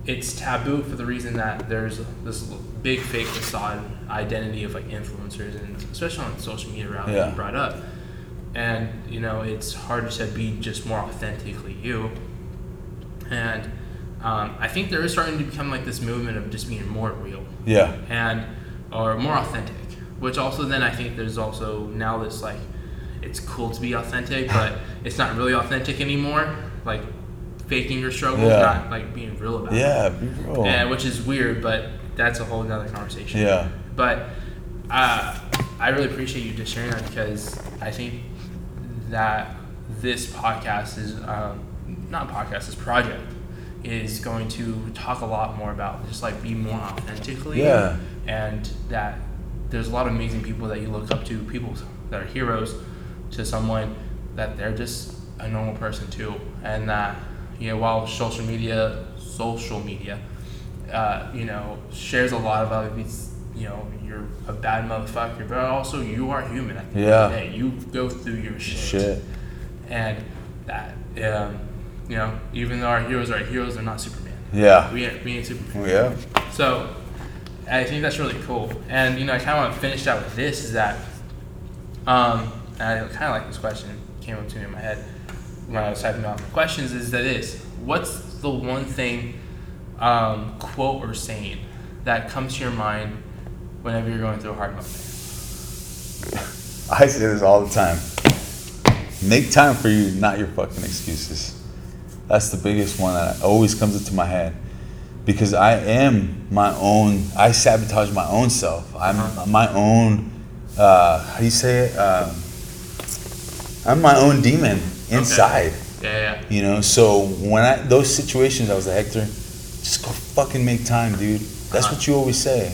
it's taboo for the reason that there's this big fake facade identity of like influencers and especially on social media around Yeah. you brought up. And you know it's hard to be just more authentically you. And um, I think there is starting to become like this movement of just being more real Yeah. and or more authentic which also then i think there's also now this like it's cool to be authentic but it's not really authentic anymore like faking your struggles Yeah. not like being real about Yeah. it Be real. and which is weird but that's a whole nother conversation Yeah. but uh, i really appreciate you just sharing that because i think that this podcast is um, not podcast this project is going to talk a lot more about just like be more authentically Yeah. and that there's a lot of amazing people that you look up to people that are heroes to someone that they're just a normal person too and that you know while social media social media uh, you know shares a lot of other these you know you're a bad motherfucker but also you are human at the end of the Yeah. day you go through your shit, Shit. and that um, you know even though our heroes are heroes they're not superman Yeah. we ain't, we ain't superman Yeah. so I think that's really cool. And you know, I kind of want to finish out with this is that um, and I kind of like this question it came up to me in my head when I was typing out the questions is that is what's the one thing um, quote or saying that comes to your mind whenever you're going through a hard moment? I say this all the time. Make time for you, not your fucking excuses. That's the biggest one that always comes into my head. because I am my own. I sabotage my own self. I'm Uh-huh. my own. Uh, how do you say it? Um, I'm my own demon inside. Yeah, yeah. You know, so when I those situations, I was like, Hector, just go fucking make time, dude. That's Uh-huh. what you always say.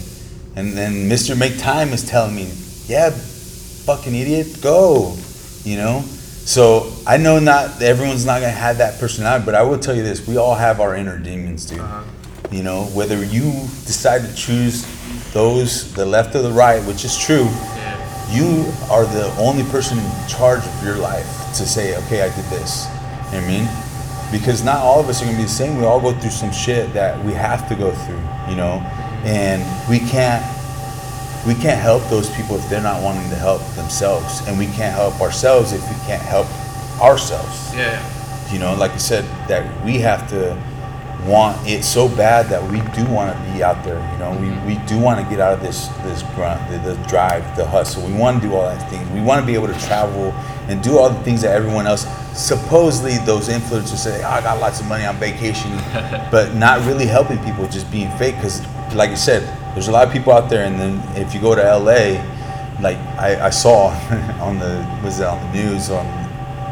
And then Mr. Make Time is telling me, yeah, fucking idiot, go. You know. So I know not everyone's not gonna have that personality, but I will tell you this: we all have our inner demons, dude. Uh-huh. You know, whether you decide to choose those, the left or the right, which is true, Yeah. you are the only person in charge of your life to say, okay, I did this. You know what I mean? Because not all of us are gonna be the same. We all go through some shit that we have to go through, you know? And we can't we can't help those people if they're not wanting to help themselves. And we can't help ourselves if we can't help ourselves. Yeah. you know like i said that we have to want it so bad that we do want to be out there you know? We, mm-hmm. we do want to get out of this this grunt the, the drive the hustle. We want to do all that things we want to be able to travel and do all the things that everyone else supposedly those influencers say oh, i got lots of money on vacation but not really helping people just being fake because like you said there's a lot of people out there and then if you go to la like i, I saw on the was it on the news on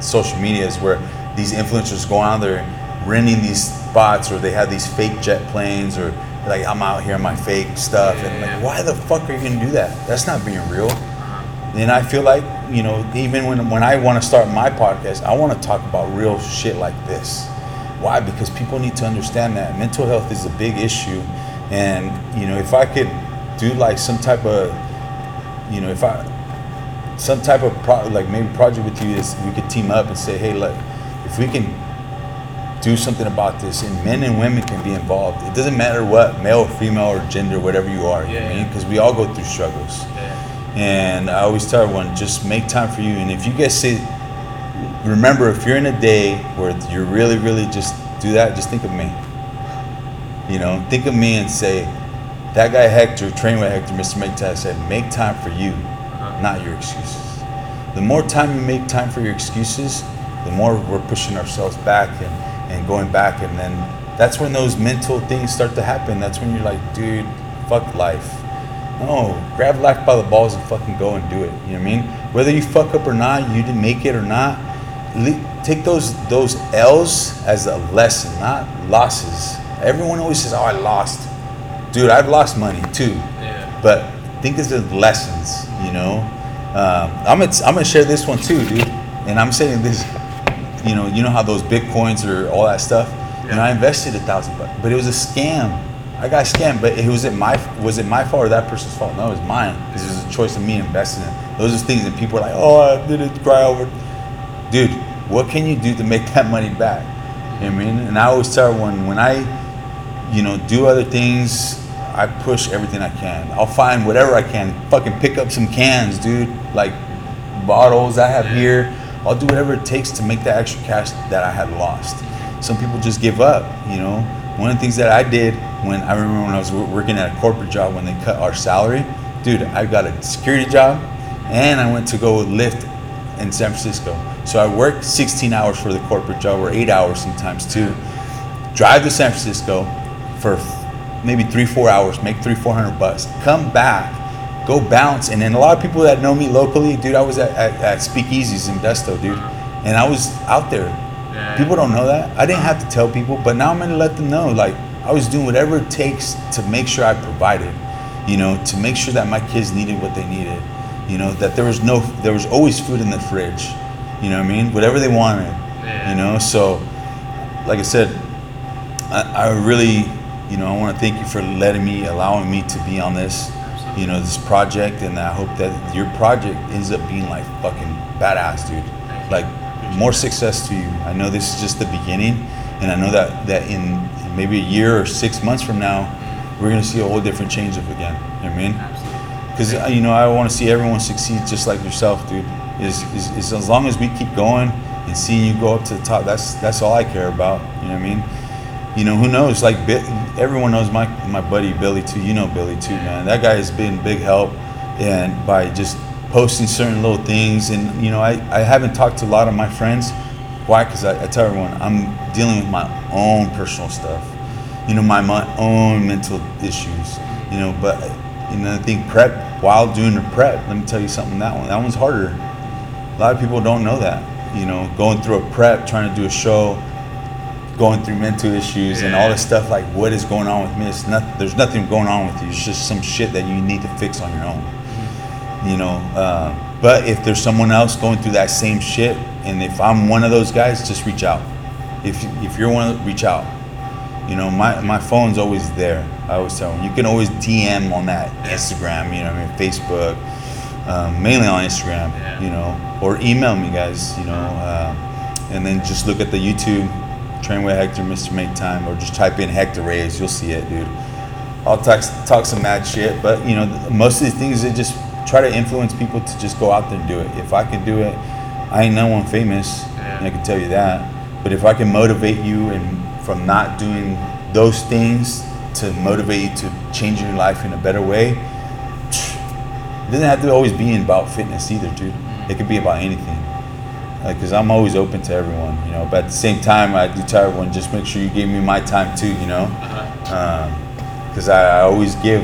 social medias where these influencers go out there renting these spots or they have these fake jet planes or like I'm out here in my fake stuff and Yeah. like why the fuck are you gonna do that? That's not being real. Uh-huh. And I feel like, you know, even when when I want to start my podcast, I want to talk about real shit like this. Why? Because people need to understand that mental health is a big issue and you know, if I could do like some type of you know, if I some type of pro, like maybe project with you is we could team up and say, hey, look, if we can do something about this, and men and women can be involved. It doesn't matter what male, or female, or gender, whatever you are. You know what I Yeah. mean? Because we all go through struggles. Yeah. And I always tell everyone, just make time for you. And if you guys say, remember, if you're in a day where you're really, really just do that, just think of me. You know, think of me and say, that guy Hector, train with Hector, Mr. Time said, make time for you, uh-huh. not your excuses. The more time you make time for your excuses, the more we're pushing ourselves back and, and going back. And then that's when those mental things start to happen. That's when you're like, dude, fuck life. No, grab life by the balls and fucking go and do it. You know what I mean? Whether you fuck up or not, you didn't make it or not, take those those L's as a lesson, not losses. Everyone always says, "Oh, I lost." Dude, I've lost money too, Yeah. but think of the lessons. You know, um, I'm gonna I'm gonna share this one too, dude. And I'm saying this, you know, you know how those bitcoins or all that stuff. Yeah. I invested a thousand bucks, but it was a scam. I got scammed, but it was it my was it my fault or that person's fault? No, it was mine it was a choice of me investing in. it. Those are things that people are like, oh, I did it, cry over. Dude, what can you do to make that money back? You know what I mean? And I always tell everyone when I, you know, do other things, I push everything I can. I'll find whatever I can. Fucking pick up some cans, dude. Like bottles I have here. I'll do whatever it takes to make that extra cash that I had lost. Some people just give up, you know. One of the things that I did when I remember when I was working at a corporate job when they cut our salary, dude, I got a security job and I went to go lift in San Francisco. So I worked 16 hours for the corporate job or 8 hours sometimes too. Drive to San Francisco for f- maybe 3 4 hours, make 3 400 bucks. Come back, go bounce and then a lot of people that know me locally, dude, I was at, at, at Speakeasies in Desto, dude. And I was out there Yeah. People don't know that. I didn't have to tell people, but now I'm gonna let them know. Like I was doing whatever it takes to make sure I provided. You know, to make sure that my kids needed what they needed. You know, that there was no, there was always food in the fridge. You know what I mean? Whatever they wanted. Yeah. You know, so like I said, I, I really, you know, I want to thank you for letting me, allowing me to be on this, you know, this project, and I hope that your project ends up being like fucking badass, dude. Like more success to you. I know this is just the beginning, and I know that that in maybe a year or six months from now, we're gonna see a whole different change of again. You know what I mean? Because uh, you know, I want to see everyone succeed just like yourself, dude. Is, is, is as long as we keep going and seeing you go up to the top, that's that's all I care about. You know what I mean? You know, who knows? Like everyone knows my my buddy Billy too. You know Billy too, man. That guy has been big help, and by just posting certain little things, and you know, I I haven't talked to a lot of my friends. Why? Because I, I tell everyone I'm dealing with my own personal stuff. you know, my, my own mental issues, you know, but, you know, I think prep, while doing the prep, let me tell you something, that one, that one's harder. A lot of people don't know that, you know, going through a prep, trying to do a show, going through mental issues and all this stuff, like what is going on with me? It's not, there's nothing going on with you. It's just some shit that you need to fix on your own, you know. Uh, but if there's someone else going through that same shit, and if I'm one of those guys, just reach out. If, if you're one, of, reach out. You know, my, my phone's always there. I always tell them, you can always DM on that Instagram, you know, I mean, Facebook, um, mainly on Instagram, Yeah. you know, or email me, guys, you know, uh, and then just look at the YouTube, Trainway Hector, Mr. Make Time, or just type in Hector Reyes, you'll see it, dude. I'll talk, talk some mad shit, but you know, most of these things, they just try to influence people to just go out there and do it. If I can do it, I ain't no one famous, Yeah. I can tell you that. But if I can motivate you and from not doing those things to motivate you to change your life in a better way, it doesn't have to always be about fitness either, dude. It could be about anything. Because I'm always open to everyone, you know. But at the same time, I do tell everyone just make sure you give me my time too, you know Uh-huh. because I, I always give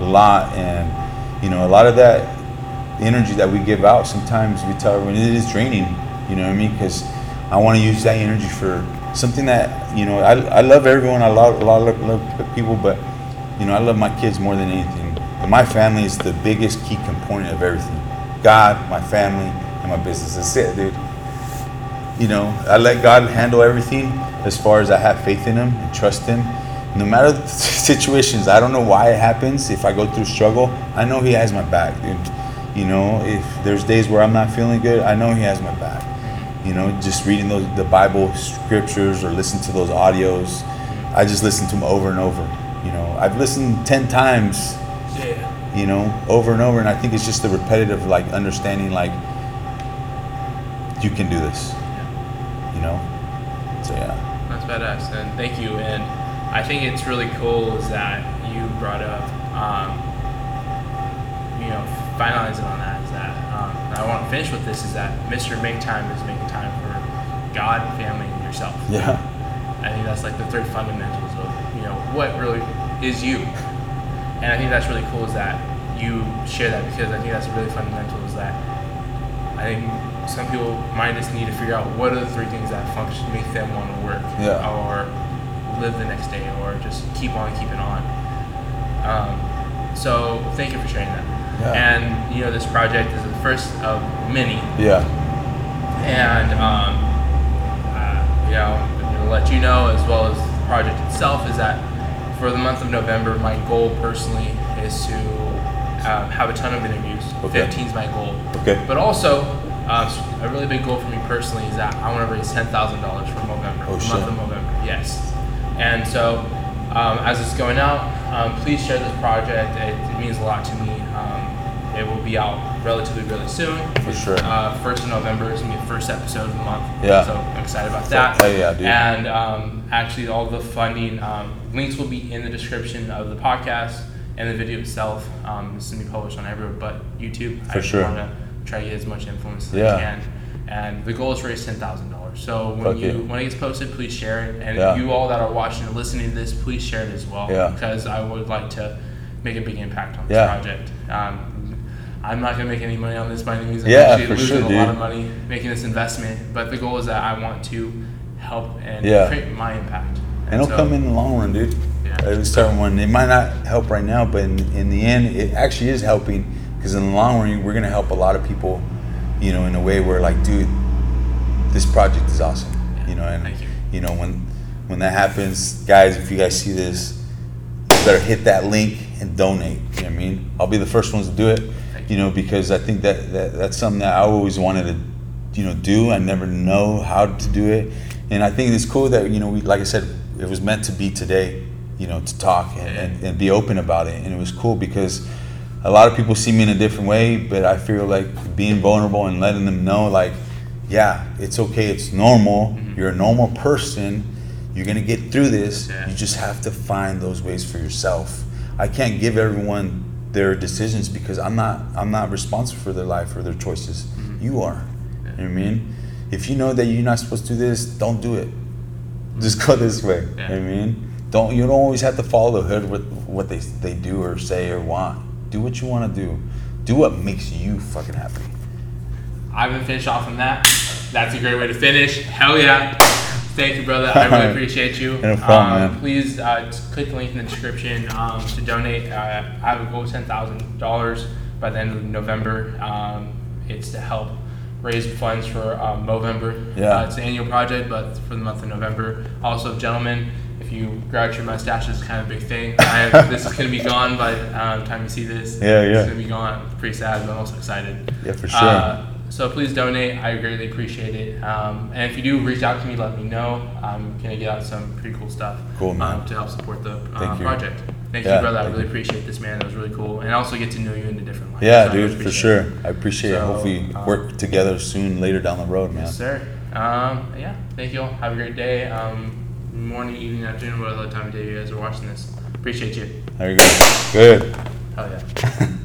a lot, and you know, a lot of that energy that we give out, sometimes we tell everyone it is draining. You know what I mean? Because I want to use that energy for something that you know. I, I love everyone. I love a lot of love people, but you know, I love my kids more than anything. And my family is the biggest key component of everything. God, my family, and my business. That's it, dude you know, I let God handle everything as far as I have faith in Him and trust Him. No matter the situations, I don't know why it happens. If I go through struggle, I know He has my back, dude. You know, if there's days where I'm not feeling good, I know He has my back. You know, just reading those the Bible scriptures or listen to those audios, I just listen to them over and over. You know, I've listened ten times Yeah. you know, over and over. And I think it's just the repetitive, like, understanding, like, you can do this, know? So, yeah. That's badass, and thank you. And I think it's really cool is that you brought up, um, you know, finalizing on that is that um, I want to finish with this is that Mr. Make Time is making time for God, family, and yourself. Yeah. I think that's like the three fundamentals of you know what really is you, and I think that's really cool is that you share that because I think that's really fundamental is that I think some people might just need to figure out what are the three things that function make them want to work Yeah. or live the next day or just keep on keeping on. Um, so thank you for sharing that. Yeah. And you know this project is the first of many Yeah. and um, uh, you know, I'm gonna let you know as well as the project itself is that for the month of November, my goal personally is to um, have a ton of interviews. Okay. 15 is my goal. Okay. But also, um, a really big goal for me personally is that I want to raise ten thousand dollars for Movember, Oh, the month of November. Yes. And so, um, as it's going out, um, please share this project. It, it means a lot to me. Um, it will be out relatively really soon. For sure. Uh, first of November is gonna be the first episode of the month. Yeah. So I'm excited about that. Hell yeah, dude. And um, actually, all the funding um, links will be in the description of the podcast and the video itself. Um, this is gonna be published on everywhere but YouTube. For I sure. Try to get as much influence as Yeah. I can. And the goal is to raise ten thousand dollars. So when Fuck you yeah. when it gets posted, please share it. And Yeah. you all that are watching and listening to this, please share it as well. Yeah. Because I would like to make a big impact on this Yeah. project. Um, I'm not gonna make any money on this by any means. I'm Yeah, actually for losing sure, a lot of money making this investment. But the goal is that I want to help and Yeah. create my impact. And it'll so- come in the long run, dude. Yeah. Was one, it might not help right now, but in, in the end, it actually is helping because in the long run, we're gonna help a lot of people, you know, in a way where like, dude, this project is awesome, you know, and Thank you. know when when that happens, guys, if you guys see this, you better hit that link and donate. You know what I mean? I'll be the first ones to do it, Thank you know, because I think that, that that's something that I always wanted to, you know, do. I never know how to do it, and I think it's cool that you know, we like I said, it was meant to be today, you know, to talk and, and, and be open about it, and it was cool because a lot of people see me in a different way, but I feel like being vulnerable and letting them know, like, yeah, it's okay, it's normal. Mm-hmm. You're a normal person. You're gonna get through this. Yeah. You just have to find those ways for yourself. I can't give everyone their decisions because I'm not I'm not responsible for their life or their choices. Mm-hmm. You are. You know what I mean? If you know that you're not supposed to do this, don't do it. Just go this way. Yeah. You know what I mean? Don't you don't always have to follow the hood with what they they do or say or want. Do what you want to do. Do what makes you fucking happy. I'm gonna finish off on that. That's a great way to finish. Hell yeah. Thank you, brother. I really appreciate you. No problem, um. Please uh, click the link in the description um, to donate. Uh, I have a goal of ten thousand dollars by the end of November. Um, it's to help raise funds for um, Movember. Yeah. Uh, it's an annual project, but for the month of November. Also, gentlemen, if you grouch your mustache, is kind of a big thing. I have, this is gonna be gone by the um, time you see this. Yeah, yeah. It's gonna be gone. Pretty sad, but I'm also excited. Yeah, for sure. Uh, so please donate. I greatly appreciate it. Um, and if you do reach out to me, let me know. I'm gonna get out some pretty cool stuff. Cool, man. Um, to help support the uh, project. Thank Yeah, you, brother. I really you. appreciate this, man. That was really cool, and also get to know you in a different light. Yeah, So dude, for appreciate it. sure. I appreciate it. So, Hopefully, um, work together soon later down the road, man. Yes, sir. Um, yeah. Thank you all. Have a great day. Um, morning, evening, afternoon, whatever time of day you guys are watching this. Appreciate you. There you go. Good. Hell yeah.